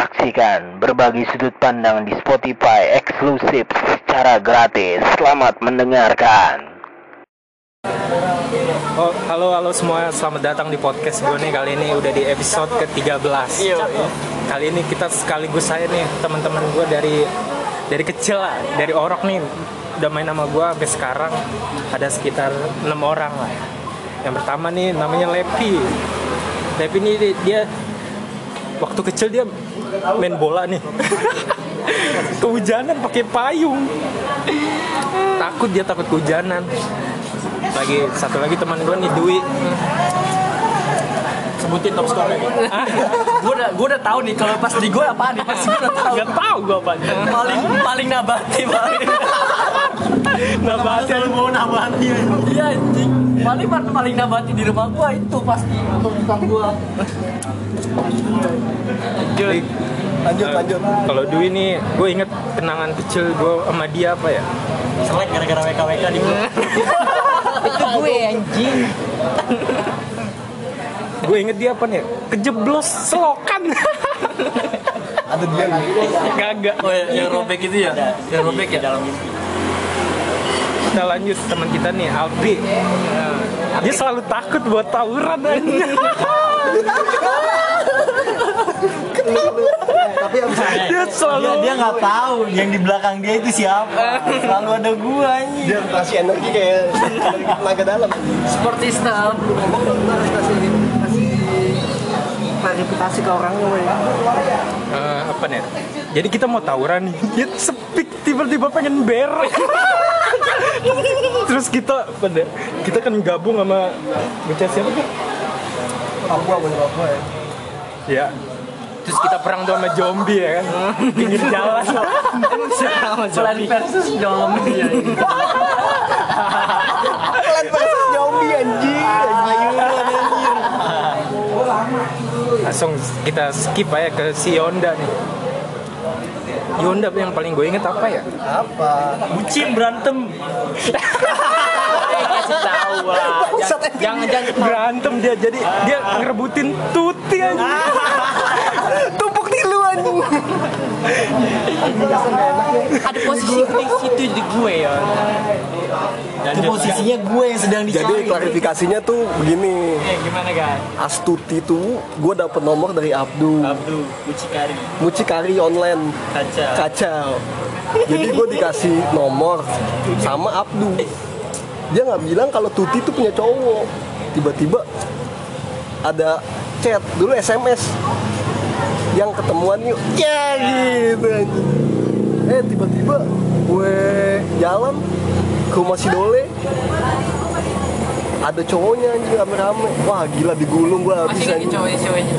Saksikan berbagai sudut pandang di Spotify eksklusif secara gratis. Selamat mendengarkan. Oh, halo halo semua, selamat datang di podcast gue nih kali ini udah di episode ke-13. Kali ini kita sekaligus saya nih teman-teman gue dari dari kecil lah, dari orok nih udah main sama gue sampai sekarang ada sekitar enam orang lah. Yang pertama nih namanya Lepi. Lepi ini di- dia waktu kecil dia main bola nih. kehujanan pakai payung. Takut dia takut kehujanan. Lagi satu lagi teman gue nih Dwi. Sebutin top skornya gue udah gue udah tahu nih kalau pas di gue apaan nih? Pasti gue udah tahu. Nggak tahu gue apa paling paling nabati paling nabati selalu mau nabati iya anjing. Paling paling nabati di rumah gue itu pasti. Untuk bukan gue lanjut. Lanjut kalau Dwi nih gue inget kenangan kecil gue sama dia apa ya? Selek gara-gara WK WK di gue itu gue anjing. Gue inget dia apa nih? Kejeblos selokan. Ada dia kagak. Oh ya, yang robek itu ya? Yang robek ya? Dalam kita lanjut teman kita nih Aldi dia selalu takut buat tawuran aja tapi dia selalu dia dia nggak tahu yang di belakang dia itu siapa. Selalu ada gua anjing. Dia kasih energi kayak tenaga dalam. Seperti staff klarifikasi ke orangnya woy. Eh, apa nih? Jadi kita mau tawuran nih. Dia sepik tiba-tiba pengen berak terus kita pada kita kan gabung sama bocah siapa tuh Papua bener Papua ya. Ya. Terus kita perang tuh sama zombie ya kan? Pinggir jalan. Plan versus zombie ya. Versus zombie anjing. Langsung kita skip aja ke si Yonda nih Yonda yang paling gue inget apa ya? Apa? Bucin berantem. Kasih tahu lah. Jangan jangan berantem dia jadi dia ngerebutin tuti aja tumpuk ada posisi di situ di gue ya. Itu posisinya gue yang sedang jadi dicari. klarifikasinya tuh begini. Eh gimana guys? Astuti tuh gue dapet nomor dari Abdu. Abdu mucikari. Mucikari online. Kaca. Kacau jadi gue dikasih nomor sama Abdu. Dia nggak bilang kalau Tuti tuh punya cowok. Tiba-tiba ada chat dulu SMS yang ketemuan yuk. Ya gitu eh tiba-tiba gue jalan ke rumah si Dole. Ada cowoknya anjing rame-rame. Wah gila digulung gue habis masih anjing. cowoknya cowoknya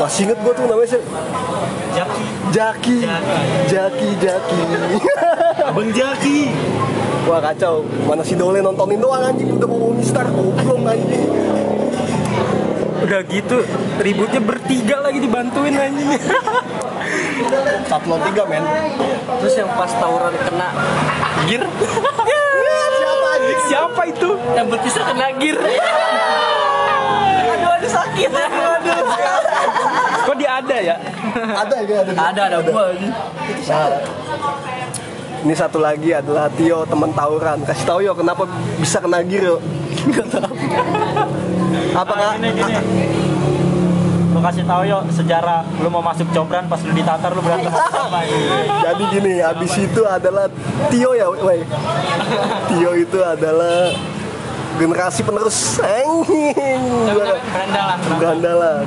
masih inget gue tuh namanya siapa? Jaki Jaki Jaki Jaki Abang Jaki Wah kacau. Mana si Dole nontonin doang anjing. Udah mau Mister Goblok anjing udah gitu ributnya bertiga lagi dibantuin anjing. Satu lawan tiga men. Terus yang pas tawuran kena gear. Siapa anjing? siapa itu? Yang betisnya kena gear. Aduh aduh sakit. Ya aduh kok dia ada ya? Ada ya ada. Ada ada gua Nah, ini satu lagi adalah Tio teman tawuran. Kasih tahu yo kenapa bisa kena gir yo. Apa nggak? gini gini lu kasih tahu yuk sejarah lu mau masuk cobran pas lu ditatar lu berantem sama Jadi gini, abis itu adalah Tio ya, woi. Tio itu adalah generasi penerus anjing. berandalan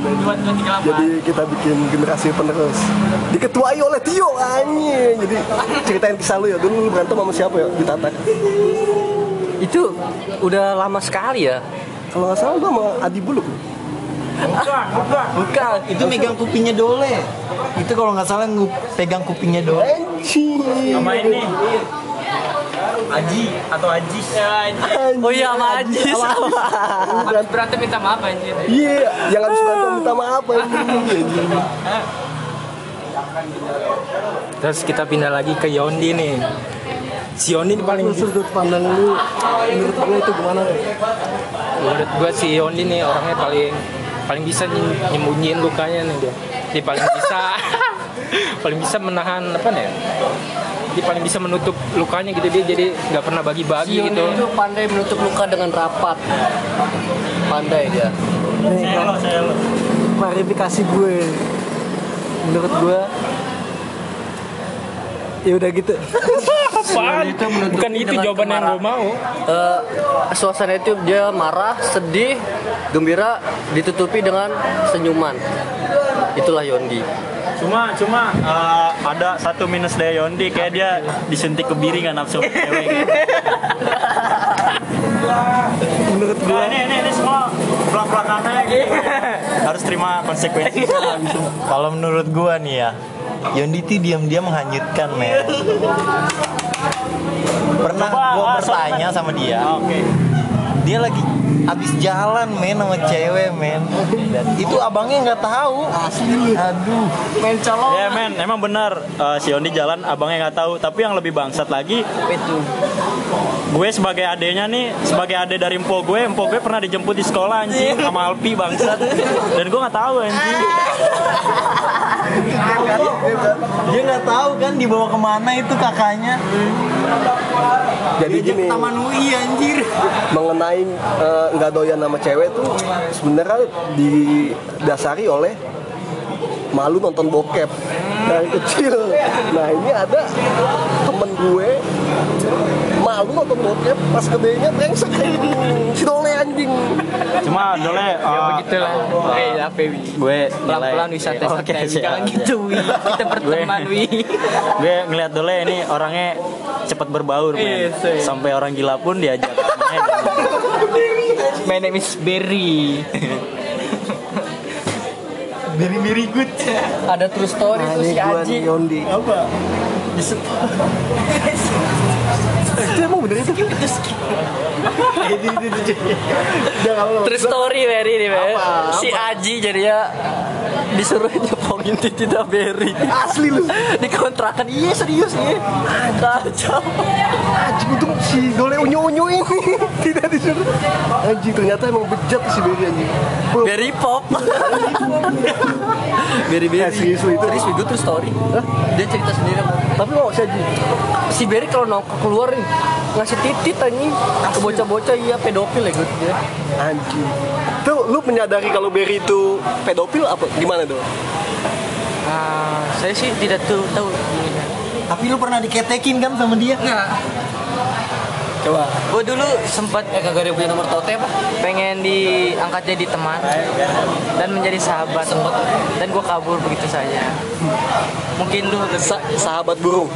Jadi kita bikin generasi penerus. Diketuai oleh Tio anjing. Jadi ceritain kisah lu ya. Dulu lu berantem sama siapa ya di Tatar? Itu udah lama sekali ya. Kalau nggak salah gua sama Adi Buluk. Bukan, itu megang kupingnya dole. Itu kalau nggak salah pegang kupingnya dole. Anjing. sama ini Aji atau Ajis Oh iya sama Ajis. habis berantem minta maaf anjir Iya, yang habis berantem minta maaf anjing. terus kita pindah lagi ke Yondi nih si Yondi ini paling Sudut pandang lu menurut gue itu gimana? menurut gue si Yondi nih orangnya paling paling bisa nyem- nyembunyiin lukanya nih dia dia paling bisa paling bisa menahan apa nih dia paling bisa menutup lukanya gitu dia jadi nggak pernah bagi-bagi Sion gitu itu pandai menutup luka dengan rapat. Pandai dia. Nih, Saya lo, saya lo. klarifikasi gue menurut gue ya udah gitu itu bukan itu jawaban yang gue mau Eh, suasana itu dia marah, sedih, gembira ditutupi dengan senyuman. Itulah Yondi. Cuma cuma eh, ada satu minus dari Yondi kayak dia disuntik kebiri kan nafsu cewek. gitu. menurut gue Nah, ini ini ini semua belak belakannya gitu. Harus terima konsekuensi. Kalau menurut gua nih ya, Yondi tuh diam-diam menghanyutkan men. Pernah gua ah, bertanya sama dia, Oke. dia lagi abis jalan men sama cewek men. Dan itu abangnya nggak tahu. Asli Aduh. Main calon. Ya men, emang benar eh, si Yondi jalan abangnya nggak tahu. Tapi yang lebih bangsat lagi, Itu. gue sebagai adenya nih, sebagai ade dari empo gue, empo gue pernah dijemput di sekolah anjing sama Alpi bangsat. Dan gue nggak tahu anjing. Dia nggak tahu kan dibawa ke mana itu kakaknya. Jadi gini, Taman UI anjir. mengenai eh, nggak doyan sama cewek tuh sebenarnya didasari oleh malu nonton bokep dari kecil. Nah ini ada temen gue malu nonton bokep pas gedenya brengsek si dole anjing. Cuma dole Ya eh, begitulah. Eh, apa Wi? gue Pelan-pelan Oke, santai. siap. Jangan gitu Wi. Kita berteman Wi. gue ngeliat dole ini orangnya cepet berbaur men. Yes. Sampai orang gila pun diajak main. My name is Berry. Very very good. Ada true story nah tuh si gue Aji. Apa? Itu emang bener itu. Udah kalau True story Berry nih Ber. Si Aji jadinya disuruh nyepongin Titi Berry. asli lu Dikontrakan. Iya serius iya. Kacau. Anjing untung si dole unyu unyu ini tidak disuruh. Anjing ternyata emang bejat si anjing. Bro, Berry pop. Berry Berry. Eh, serius lu itu? Serius itu true story. Dia cerita sendiri tapi mau si Anjing. si Berry kalau nongkrong keluar nih ngasih titit anjing ke bocah-bocah iya pedofil ya gue dia. Anjing. Tuh lu menyadari kalau Berry itu pedofil apa gimana tuh? Ah, saya sih tidak tahu tahu. Tapi lu pernah diketekin kan sama dia? Enggak. Coba. Gue dulu sempat Eh kagak ada yang punya nomor totem apa? pengen diangkat jadi teman dan menjadi sahabat dan gue kabur begitu saja mungkin lu Sa- sahabat burung.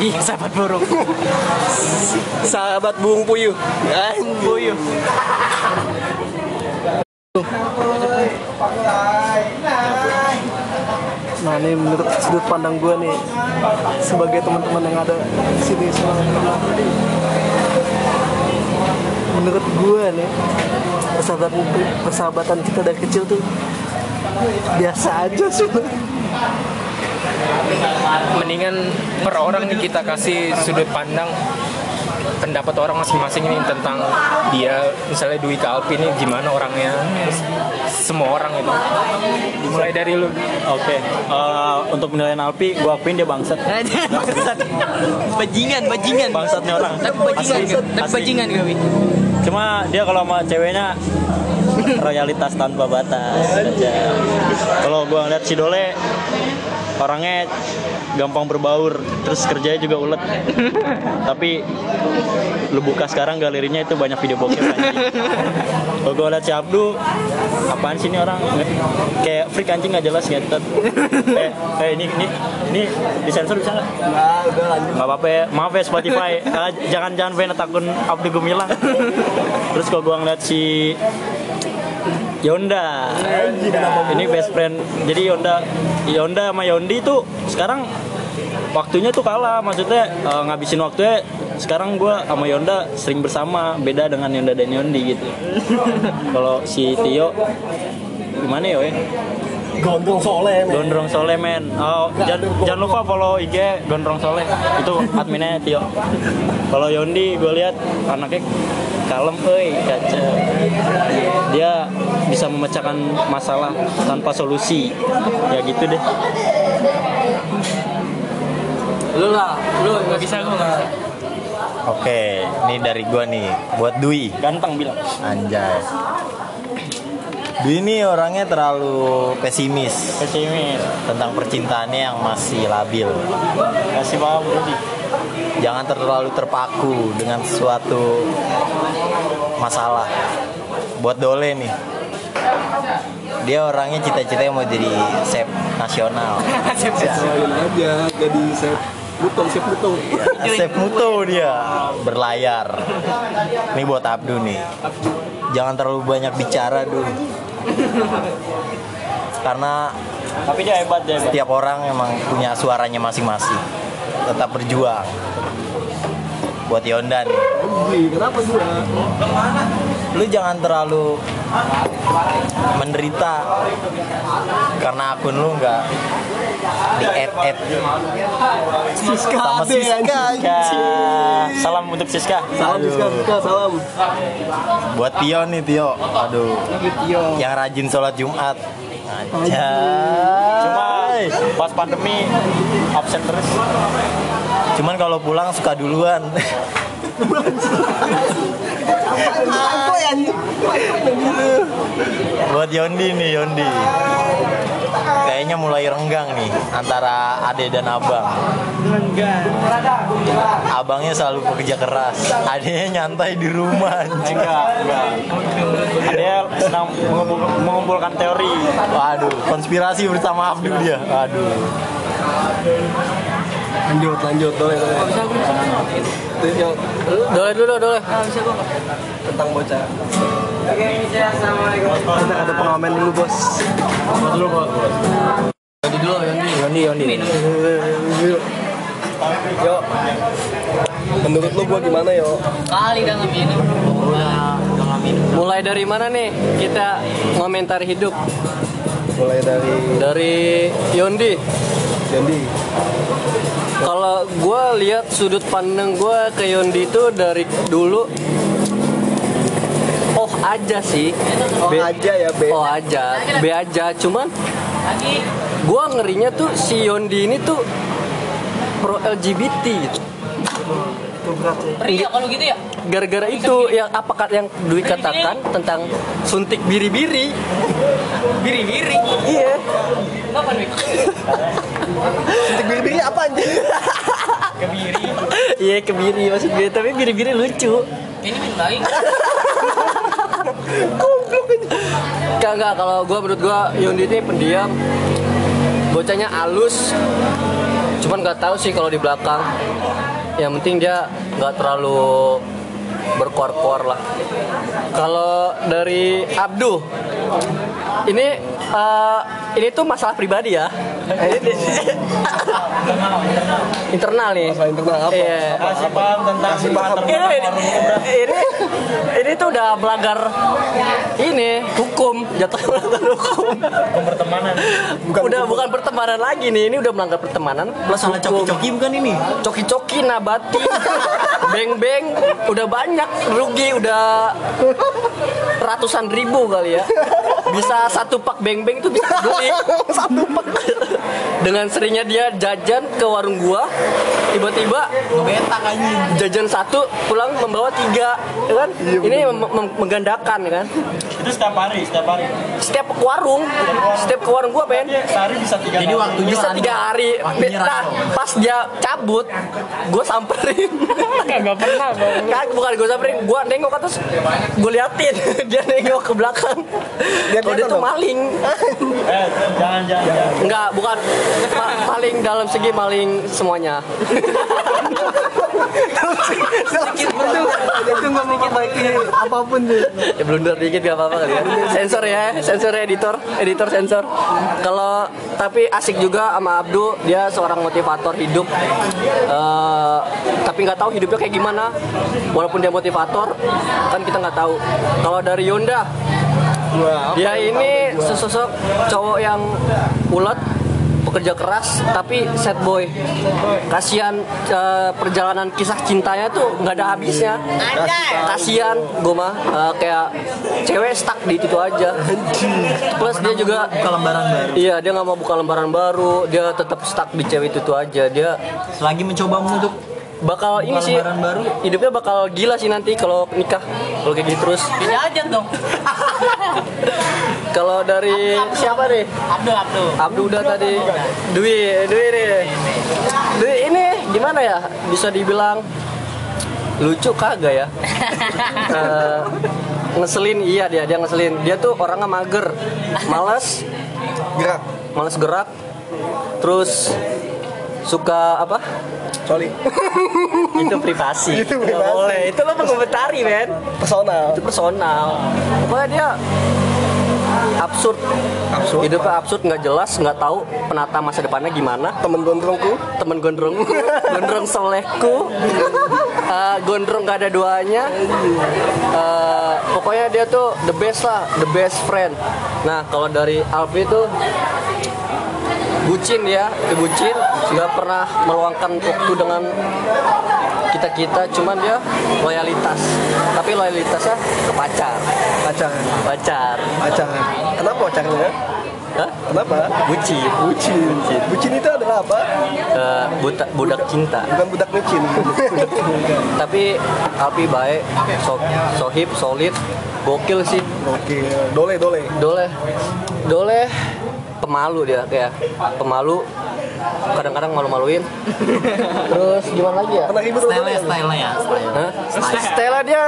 iya sahabat burung Sahabat burung puyuh. Anjing. Nah ini menurut sudut pandang gue nih sebagai teman-teman yang ada di sini menurut gue nih persahabatan persahabatan kita dari kecil tuh biasa aja sih. Mendingan per orang kita kasih sudut pandang pendapat orang masing-masing ini tentang dia misalnya Dwi Kalpi ini gimana orangnya semua orang itu mulai dari lu Oke. eh, untuk penilaian Alpi, gue akuin dia bangsat. bangsat bajingan bajingan Bangsatnya orang. tapi bajingan Asli. tapi Asli. bajingan Wi? Cuma dia kalau sama ceweknya royalitas tanpa batas aja. Kalau gua ngeliat si Dole orangnya gampang berbaur, terus kerjanya juga ulet. Tapi lu buka sekarang galerinya itu banyak video bokep anjing. Kalau gua liat si Abdu, apaan sih ini orang kayak freak anjing nggak jelas ngetet. Eh, eh ini ini ini disensor bisa nggak? Nggak apa-apa ya, maaf ya Spotify. Jangan jangan banned akun Abdu Gumilang. Terus kalau gua ngeliat si Yonda, ini best friend. Jadi Yonda, Yonda sama Yondi tuh sekarang waktunya tuh kalah. Maksudnya eh, ngabisin waktunya. Sekarang gua sama Yonda sering bersama, beda dengan Yonda dan Yondi gitu. Kalau si Tio gimana ya? Gondrong soleh men. Gondrong Soleh men. Oh, jangan, jangan lupa follow IG Gondrong Soleh. Itu adminnya Tio. Kalau Yondi gue lihat anaknya kalem euy, kacau. Dia bisa memecahkan masalah tanpa solusi ya gitu deh Lu lah, lu nggak bisa lu nggak. Oke, ini dari gua nih buat Dwi. ganteng bilang Anjay. Dwi ini orangnya terlalu pesimis pesimis tentang percintaannya yang masih labil. kasih paham Rudi Jangan terlalu terpaku dengan suatu masalah. Buat Dole nih. Dia orangnya cita-citanya mau jadi chef nasional. Sayang aja jadi chef butong chef butong Chef Muto dia berlayar. Ini buat Abdu nih. Jangan terlalu banyak bicara dulu. Karena tapi dia hebat dia hebat setiap orang emang punya suaranya masing-masing. Tetap berjuang. Buat Yonda nih. Beli, kenapa gua Lu jangan terlalu menderita karena akun lu nggak di add add Siska sama Siska. anjing. salam untuk Siska. Salam. Siska Siska salam. Buat Tio nih Tio. Aduh. Yang rajin sholat Jumat. Aja. Cuma pas pandemi absen terus. Cuman kalau pulang suka duluan buat Yondi nih Yondi. Kayaknya mulai renggang nih antara Ade dan Abang. Abangnya selalu bekerja keras. Adenya nyantai di rumah anjing. Enggak enggak. Dia sedang mengumpul- mengumpulkan teori. Waduh konspirasi bersama Abdu dia. Aduh lanjut lanjut boleh boleh. Itu yang Dole dulu, dole. tentang bocah. Kita ada pengamen dulu bos. Yondi dulu, Yondi. Yondi Yondi yo. Menurut lu gua gimana yo? Kali udah nggak minum. Mulai dari mana nih kita ngomentar hidup? mulai dari Dari Yondi. Jadi Kalau gue lihat sudut pandang gue ke Yondi itu dari dulu Oh aja sih. Oh B- aja ya be. Oh aja B aja. Cuman Gue ngerinya tuh si Yondi ini tuh Pro LGBT gitu Perih ya kalau gitu ya? Gara-gara itu yang apa kat- yang Dwi katakan tentang suntik biri-biri Biri-biri. Iya Kapan Wik? suntik biri apa anjing Iya kebiri maksud gue Tapi biri-biri lucu Ini minum lagi. Enggak, enggak. Kalau gue menurut gue Yondi ini pendiam. Bocahnya halus. Cuman nggak tahu sih kalau di belakang. Yang penting dia nggak terlalu berkuar-kuar lah. Kalau dari Abdu, ini eh, ini tuh masalah pribadi ya. Ini internal nih. Masalah internal apa? Iya. kasih paham tentang ini, ini, ini tuh udah melanggar ini hukum. Jatuh melanggar hukum. Pertemanan. Udah bukan pertemanan lagi nih ini udah melanggar pertemanan. Plus salah hukum. coki-coki bukan ini? Coki-coki nabati beng-beng. Udah banyak rugi udah ratusan ribu kali ya bisa satu pak beng-beng tuh bisa beli satu pak. Dengan seringnya dia jajan ke warung gua tiba-tiba ngebetak anjing. jajan satu pulang membawa tiga ya kan? Ini mem- mem- menggandakan ya kan? Itu setiap hari setiap hari. Setiap ke warung. Setiap ke warung gua Ben. Sehari bisa tiga jadi waktunya bisa tiga hari. Nah pas dia cabut gue samperin. Nggak pernah kan bukan gue samperin. Gue nengok atas gue liatin. Dia nengok ke belakang Kalau dia tuh maling. Eh jangan jangan, jangan. enggak bukan. Ma- maling dalam segi maling semuanya. Itu nggak memperbaiki apa pun tuh ya blunder dikit gak apa-apa kali ya. Sensor ya sensor ya, editor. Editor sensor. Kalau tapi asik juga sama Abdu. Dia seorang motivator hidup. Eh, tapi nggak tahu hidupnya kayak gimana. Walaupun dia motivator kan kita nggak tahu. Kalau dari Yonda dia ini sesosok cowok yang ulet pekerja keras tapi sad boy. Kasihan eh, perjalanan kisah cintanya tuh nggak ada habisnya. Kasihan gue mah eh, kayak cewek stuck di itu aja. Plus dia juga buka lembaran baru. Iya dia nggak mau buka lembaran baru. Dia tetap stuck di cewek itu aja. Dia selagi mencoba untuk bakal ini sih lembaran baru. hidupnya bakal gila sih nanti kalau nikah. Kalau kayak gitu terus. Jajan dong. kalau dari siapa nih? Abdu Abdu. Abdu udah tadi. Dwi Dwi nih. Dwi ini gimana ya? Bisa dibilang lucu kagak ya? Eh, ngeselin iya dia dia ngeselin. Dia tuh orangnya mager males. Gerak. Males gerak. Terus suka apa sorry. Itu privasi. Itu privasi. boleh. Itu lo mengomentari men. Personal. Itu personal. Pokoknya dia absurd. Absurd? hidupnya absurd nggak jelas nggak tahu penata masa depannya gimana. Temen gondrongku. Temen gondrong. Gondrong solehku Eh, gondrong gak ada duanya. Eh, pokoknya dia tuh the best lah the best friend. Nah kalau dari Alfi tuh bucin ya dia bucin. Nggak pernah meluangkan waktu dengan kita kita cuman dia loyalitas. Tapi loyalitasnya ke pacar. Pacaran pacar. Pacaran kenapa pacarannya Hah? kenapa? Bucin. Bucin. Bucin. Itu adalah apa? Eh, buta- budak cinta. Bukan budak mecin tapi Alpi baik so, sohib solid gokil sih. Oke dole dole. Dole. Dole pemalu dia kayak pemalu kadang-kadang malu-maluin terus gimana lagi ya sama style stylenya style Hah? Stella dia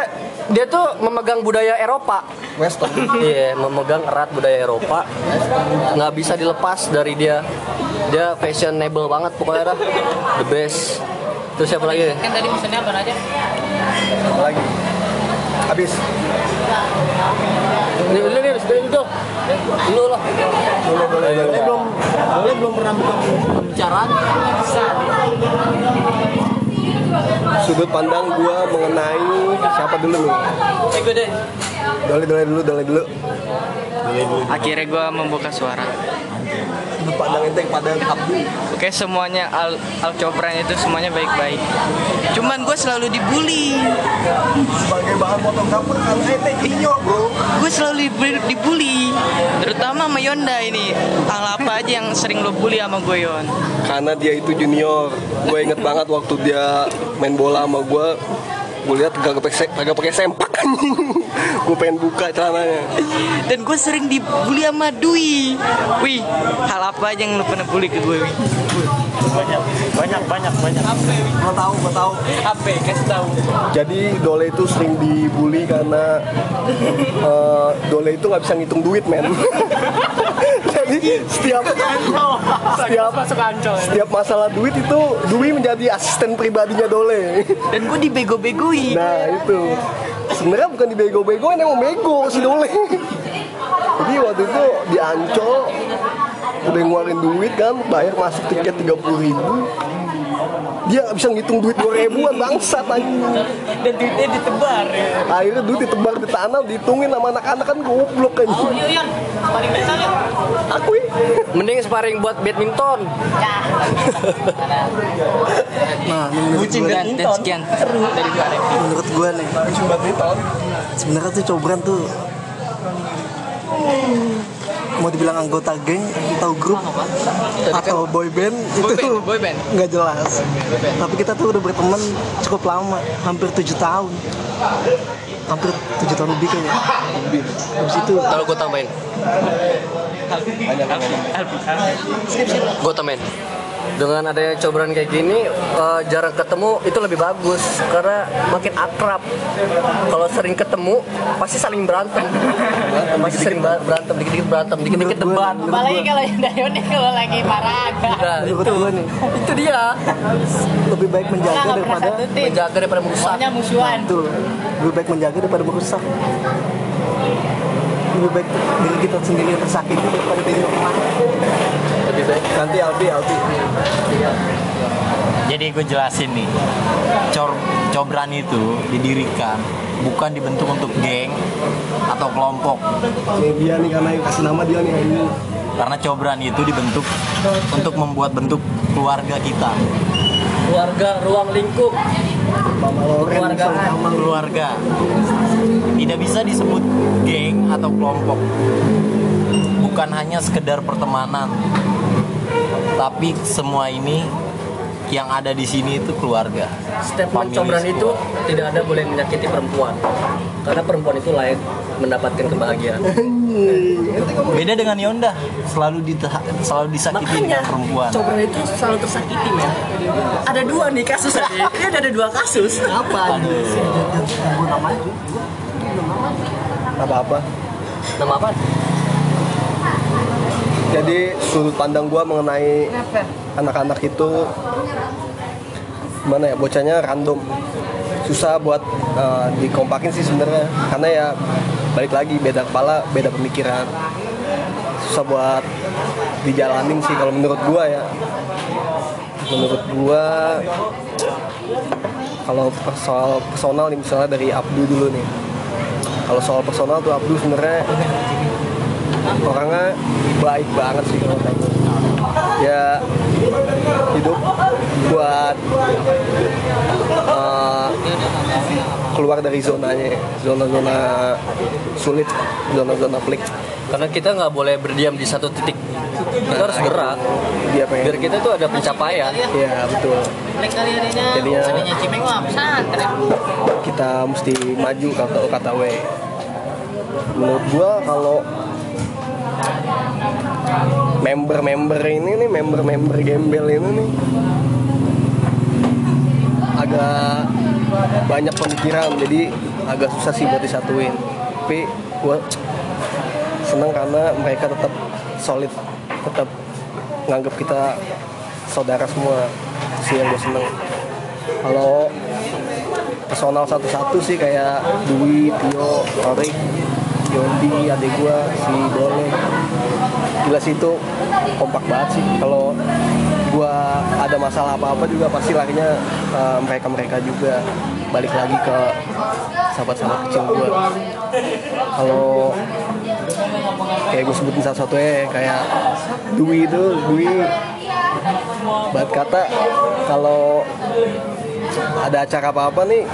dia tuh memegang budaya Eropa western Iya, memegang erat budaya Eropa. Nggak bisa dilepas dari dia. Dia fashionable banget pokoknya dah. The best. Terus siapa lagi? Kan tadi pesannya apa aja? Lagi habis Ini ini ini ini itu. Lu lah. dole belum boleh belum pernah buka pembicaraan sudut pandang gua mengenai siapa dulu nih gue deh. dole dole dulu dole dulu Akhirnya gue membuka suara. Sudut pandang ente pada Abdu Oke semuanya Al, Al Copran itu semuanya baik-baik. Cuman gue selalu dibully. sebagai bahan fotografer kalau ente inyo bro Gue selalu dibully, dibully. Terutama sama Yonda ini. Hal apa aja yang sering lo bully sama gue Yon? karena dia itu junior gue inget banget waktu dia main bola sama gue gue lihat kagak pakai kagak pakai sempak anjing gue pengen buka celananya Dan gue sering dibully sama Dwi. Wih, hal apa aja yang lo pernah bully ke gue? Wih? banyak banyak banyak banyak gue tahu gue tahu Apa? Kasih tahu. jadi Dole itu sering dibully karena eh, Dole itu nggak bisa ngitung duit men jadi setiap setiap setiap masalah duit itu Dwi menjadi asisten pribadinya Dole Dan gue dibego-begoin. Nah itu sebenarnya bukan dibego-begoin emang bego si Dole. Jadi waktu itu di Ancol udah ngeluarin duit kan bayar masuk tiket 30 ribu dia bisa ngitung duit 2 ribuan bangsat anjing Dan duitnya ditebar ya. akhirnya duit ditebar di tanah dihitungin sama anak-anak kan goblok kan Yuk Yon, paling besar yuk. aku ya. Mending sparring buat badminton. Nah, ini menurut gue, dan, dan sekian. Dari gue menurut gue nih, sebenarnya tuh cobran tuh mau dibilang anggota geng atau grup atau boy band Boy itu band, boy band. nggak jelas. Tapi kita tuh udah berteman cukup lama hampir tujuh tahun. Hampir tujuh tahun lebih kayaknya. Habis itu Kalau gue tambahin, gue tambahin. Dengan adanya cobran kayak gini, eh, jarang ketemu itu lebih bagus karena makin akrab. Kalau sering ketemu, pasti saling berantem. Pasti sering ber- berantem, dikit-dikit berantem, dikit-dikit debat. Apalagi kalau yang Dayon nih kalau lagi marah Nah, itu, itu dia lebih baik menjaga daripada menjaga daripada merusak. Musuhan Betul. Lebih baik menjaga daripada merusak. Lebih baik diri kita sendiri yang tersakiti daripada diri orang lain. Nanti Alpi Alpi Jadi gue jelasin nih, Cor Cobran itu didirikan bukan dibentuk untuk geng atau kelompok. ini dia nih karena yang kasih nama dia nih ini Karena cobran itu dibentuk untuk membuat bentuk keluarga kita. Keluarga ruang lingkup. Keluarga Keluarga. Tidak bisa disebut geng atau kelompok. Bukan hanya sekedar pertemanan. Tapi semua ini yang ada di sini itu keluarga. Statement semua. itu tidak ada boleh menyakiti perempuan. Karena perempuan itu layak mendapatkan kebahagiaan. Beda dengan Yonda, selalu dita- selalu disakiti dengan perempuan. combran itu selalu tersakiti, men. Ada dua nih kasus tadi. Ini ada dua kasus. Apa? apa-apa Nama apa? Jadi sudut pandang gua mengenai anak-anak itu gimana ya bocahnya random. Susah buat uh, dikompakin sih sebenarnya. Karena ya balik lagi beda kepala beda pemikiran. Susah buat dijalanin sih kalau menurut gua ya. Menurut gua kalau soal personal nih misalnya dari Abdu dulu nih. Kalau soal personal tuh Abdu sebenarnya orangnya baik banget sih kalau kayak gitu. ya hidup buat uh, keluar dari zonanya zona-zona sulit zona-zona pelik Karena kita nggak boleh berdiam di satu titik. Kita harus gerak. dia pengen Biar kita tuh ada pencapaian. ya betul mah pesantren. kita mesti maju kata kata W menurut gua kalau member-member ini nih member-member gembel ini nih. Agak banyak pemikiran jadi agak susah sih buat disatuin. Tapi gua seneng karena mereka tetap solid tetap nganggap kita saudara semua. Sih yang gue seneng. Kalau personal satu-satu sih kayak Dwi, Tio, Torik, Yondi, adik gua, si Dole Gila sih itu kompak banget sih. Kalau gua ada masalah apa-apa juga pasti larinya eh, mereka-mereka juga. Balik lagi ke sahabat-sahabat kecil gua. Kalau kayak gue sebutin satu-satu ya kayak Dwi itu Dwi. Bat kata kalau ada acara apa-apa nih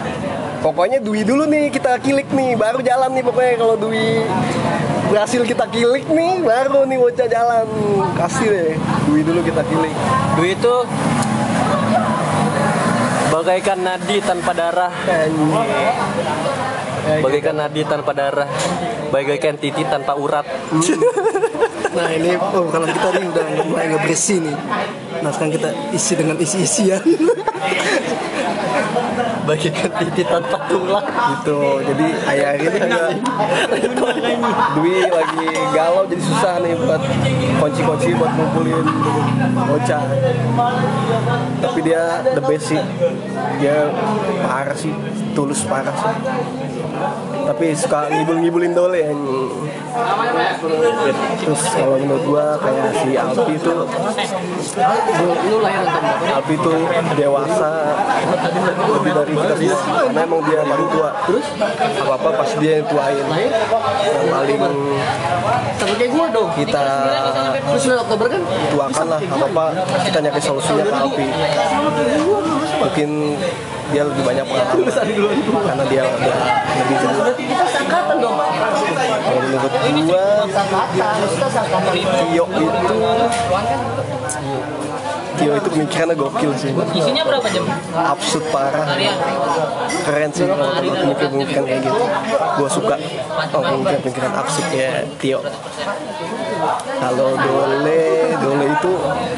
pokoknya Dwi dulu nih kita kilik nih baru jalan nih pokoknya kalau Dwi berhasil kita kilik nih baru nih bocah jalan kasih deh Dwi dulu kita kilik Dwi itu bagaikan nadi tanpa darah. Bagaikan nadi tanpa darah. Bagaikan titik tanpa urat. Nah ini oh kalau kita nih udah mulai nggak bersih nih. Nah sekarang kita isi dengan isi-isian. Bagaikan titik tanpa tulang. gitu jadi ayah ini agak Dwi lagi galau jadi susah nih buat kunci-kunci buat ngumpulin bocah. Tapi dia the best sih. Dia parah sih tulus parah sih tapi suka ngibul-ngibulin dole ya terus kalau menurut gua kayak si Alpi itu? Alpi itu dewasa lebih dari kita semua karena emang dia paling tua terus apa apa pas dia yang tuain yang paling Sama kayak gua dong. kita Lu 9 Oktober kan? tuakan lah apa apa kita nyari solusinya ke Alpi mungkin dia lebih banyak pengalaman. Karena dia udah lebih jelas Kita sangkatan dong. kalau menurut gua Tio itu Tio itu pemikirannya gokil sih. Isinya berapa jam? absurd parah. Keren sih kalau pemikiran-pemikiran kayak gitu. Gue suka. Oh pemikiran-pemikiran absurd ya Tio. Kalau Dole Dole itu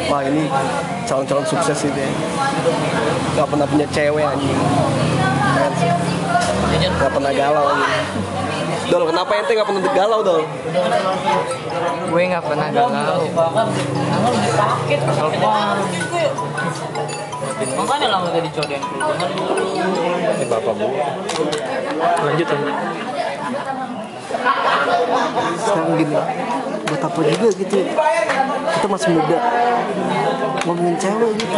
wah ini calon-calon sukses sih dia. Nggak pernah punya cewek anjing. Keren sih. Nggak pernah galau anjing Dol, kenapa ente nggak pernah galau, Dol? Gue nggak pernah galau. Makanya lama tadi coden. Lanjut ya. Sekarang gini buat apa juga gitu. Kita masih muda. Ngomongin cewek gitu.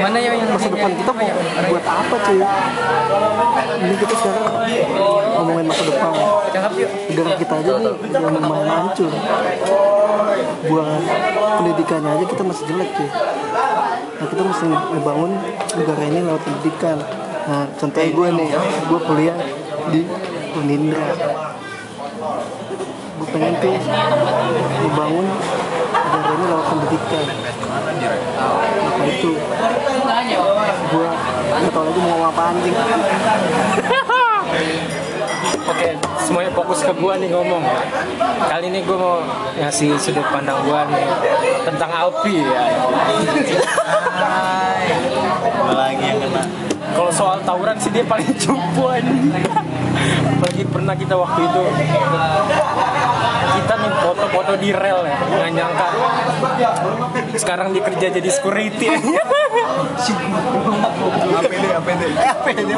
Mana yang yang masa depan kita mau buat apa cuy? Ini kita sekarang ngomongin masa depan. Negara kita aja nih udah lumayan hancur buat pendidikannya aja kita masih jelek cuy. Nah kita mesti ngebangun negara ini lewat pendidikan. Nah contohnya gue nih gue kuliah di Unindra pengen tuh ngebangun negara ini lewat pendidikan maka itu gue nggak tahu lagi mau ngomong apa anjing Oke, semuanya fokus ke gua nih ngomong. Kali ini gua mau ngasih sudut pandang gua nih tentang Alpi ya. Apalagi yang kena. Kalau soal tawuran sih dia paling cupu. Apalagi pernah kita waktu itu foto-foto di rel ya, nggak nyangka sekarang dia kerja jadi security. APD APD eh APD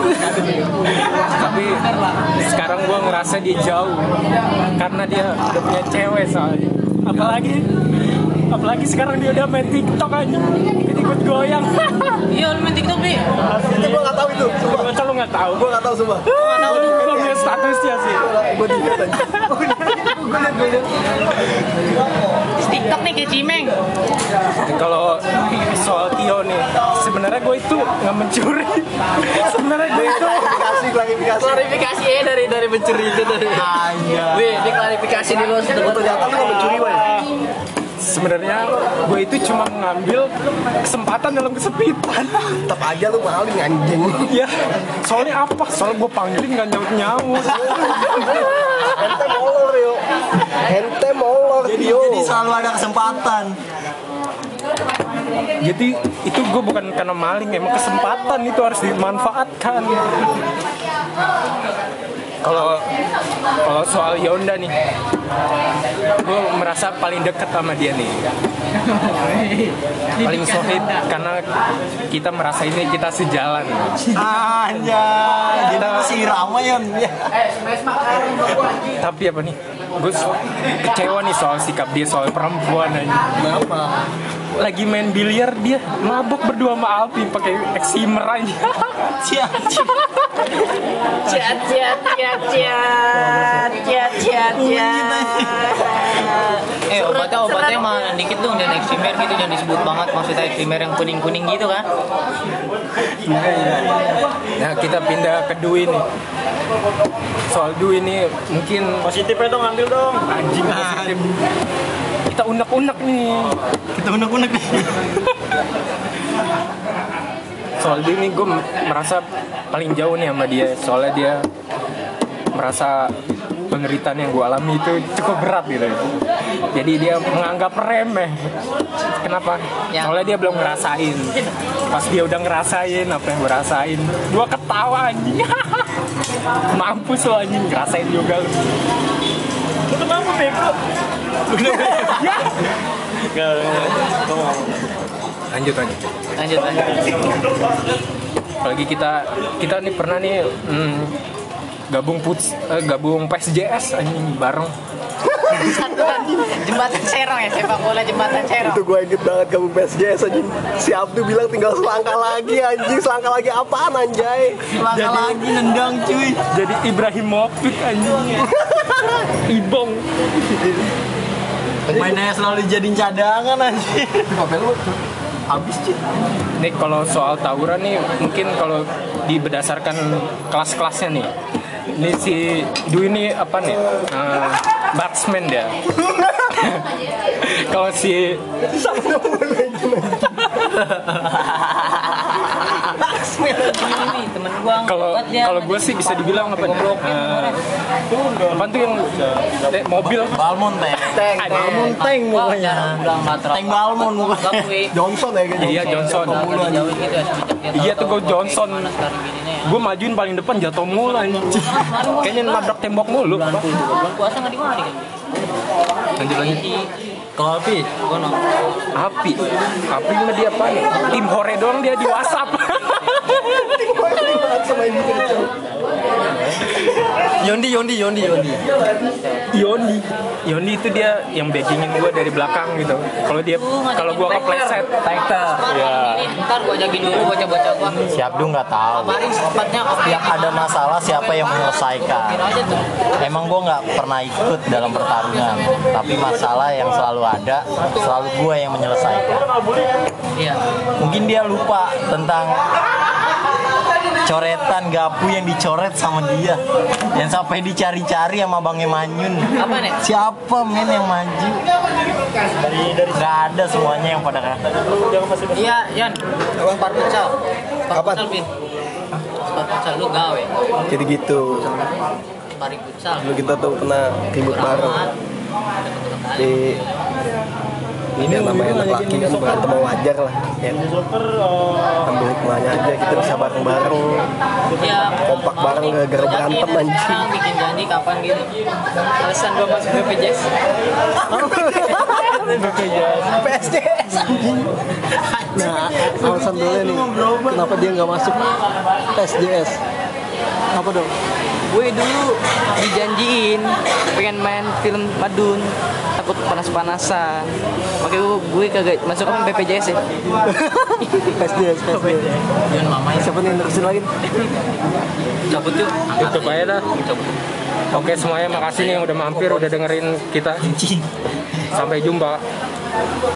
Tapi sekarang gua ngerasa dia jauh karena dia udah punya cewek soalnya. Apalagi apalagi sekarang dia udah main TikTok aja. Jadi ikut goyang. Iya, lu main TikTok nih. itu gue nggak tahu itu sumpah Masa lu nggak tahu? gue nggak tahu sumpah Gue liat statusnya sih. gue aja TikTok nih kayak Cimeng. Kalau soal Tio nih, sebenarnya gue itu nggak mencuri. sebenarnya gue itu klarifikasi klarifikasi Klarifikasi ya dari dari pencuri itu dari. Wih, ini klarifikasi dulu Oh, ternyata lu nggak mencuri weh sebenarnya gue itu cuma mengambil kesempatan dalam kesepitan. tetap aja lu maling anjing ya, soalnya apa? Soalnya gue panggilin nggak nyaut nyaut. ente molor molor yo Jadi selalu ada kesempatan. Jadi itu gue bukan karena maling, emang kesempatan itu harus dimanfaatkan. Kalau kalau soal Yonda nih, gue merasa paling dekat sama dia nih. Paling solid karena kita merasa ini kita sejalan. Anjay, Kita si Rama ya. tapi apa nih? Gue kecewa nih soal sikap dia soal perempuan aja. kenapa Lagi main biliar dia mabuk berdua sama Alpi pakai eksimer aja. Cia, Ciat, ciat, ciat, ciat, ciat, ciat, ciat. Eh obatnya obatnya mah dikit dong dan eksimer gitu jangan disebut banget. Maksudnya eksimer yang kuning kuning gitu kan. Nah kita pindah ke Dwi nih. Soal Dwi nih mungkin Positifnya dong ambil dong. anjing positif. Kita unek-unek nih. Kita unek-unek. Nih. Soal Dwi nih gue merasa paling jauh nih sama dia. Soalnya dia merasa penderitaan yang gue alami itu cukup berat gitu. Jadi dia menganggap remeh. Kenapa? Ya. Soalnya dia belum ngerasain. Pas dia udah ngerasain apa yang gue rasain? Gue ketawa anjing. Mampus lo anjing. Ngerasain juga lu Lu kenapa? Bego? ya Lanjut lanjut. Lanjut lanjut. apalagi kita kita nih pernah nih hmm, gabung put eh, gabung PSJS anjing bareng Jembatan Serong ya, sepak bola jembatan Serong. itu gue inget banget kamu PSGS anjing si Abdu bilang tinggal selangkah lagi anjing selangkah lagi apaan anjay Langkah lagi nendang cuy. jadi Ibrahimovic anjing Ibong Mainnya selalu dijadiin cadangan anjir. Habis cuy. nih kalau soal tawuran nih mungkin kalau di berdasarkan kelas-kelasnya nih ini si Dwi ini apa nih? Eh, batsman dia. Kalau si temen gua kalau kalau gue sih bisa dibilang apa nih Eh, apa tuh yang eh, mobil? Balmon tank Ada. Balmon tank mukanya. Tank Balmon muka. Gakui. Johnson ya kayaknya iya Johnson. Gitu ya Iya tuh, gua kalau Johnson. gimana sekarang gininya ya. gue majuin paling depan jatuh mulu kayaknya nabrak tembok mulu. Puasa nggak dimari kan? lanjut lagi Kalau api, api. Api mah dia apa nih tim hore doang dia di WhatsApp sama kacau Yondi Yondi Yondi Yondi Yondi Yondi itu dia yang backingin gue dari belakang gitu kalau dia kalau gue kepleset Tekter ya Ntar gua jaga dulu baca-baca gua. Siap dulu nggak tahu. Setiap ada masalah siapa yang menyelesaikan. Emang gue nggak pernah ikut dalam pertarungan, tapi masalah yang selalu ada, selalu gue yang menyelesaikan. Iya. Mungkin dia lupa tentang coretan gapu yang dicoret sama dia yang sampai dicari-cari sama Bang Emanyun Apa nih? siapa men yang maju nggak ada semuanya yang pada Iya, Yan. Kapan? futsal, Vin. Sport futsal lu gawe. jadi gitu Paring futsal. dulu kita tuh pernah ribut bareng di ini yang namanya anak laki kan berantem wajar lah ya. ambil hikmahnya aja kita bisa bareng-bareng Iya. kompak bareng gara-gara berantem anjing bikin janji kapan gitu. Alasan gua masuk BPJS. PSDS Nah, alasan dulu nih, kenapa dia nggak masuk SJS? Apa dong? Gue dulu dijanjiin pengen main film Madun takut panas-panasan. Makanya gue, gue kagak masuk apa BPJS ya? SJS, SJS. Siapa nih yang nerusin lagi? cabut yuk. Tutup aja dah. Oke semuanya makasih nih yang udah mampir udah dengerin kita. Sampai jumpa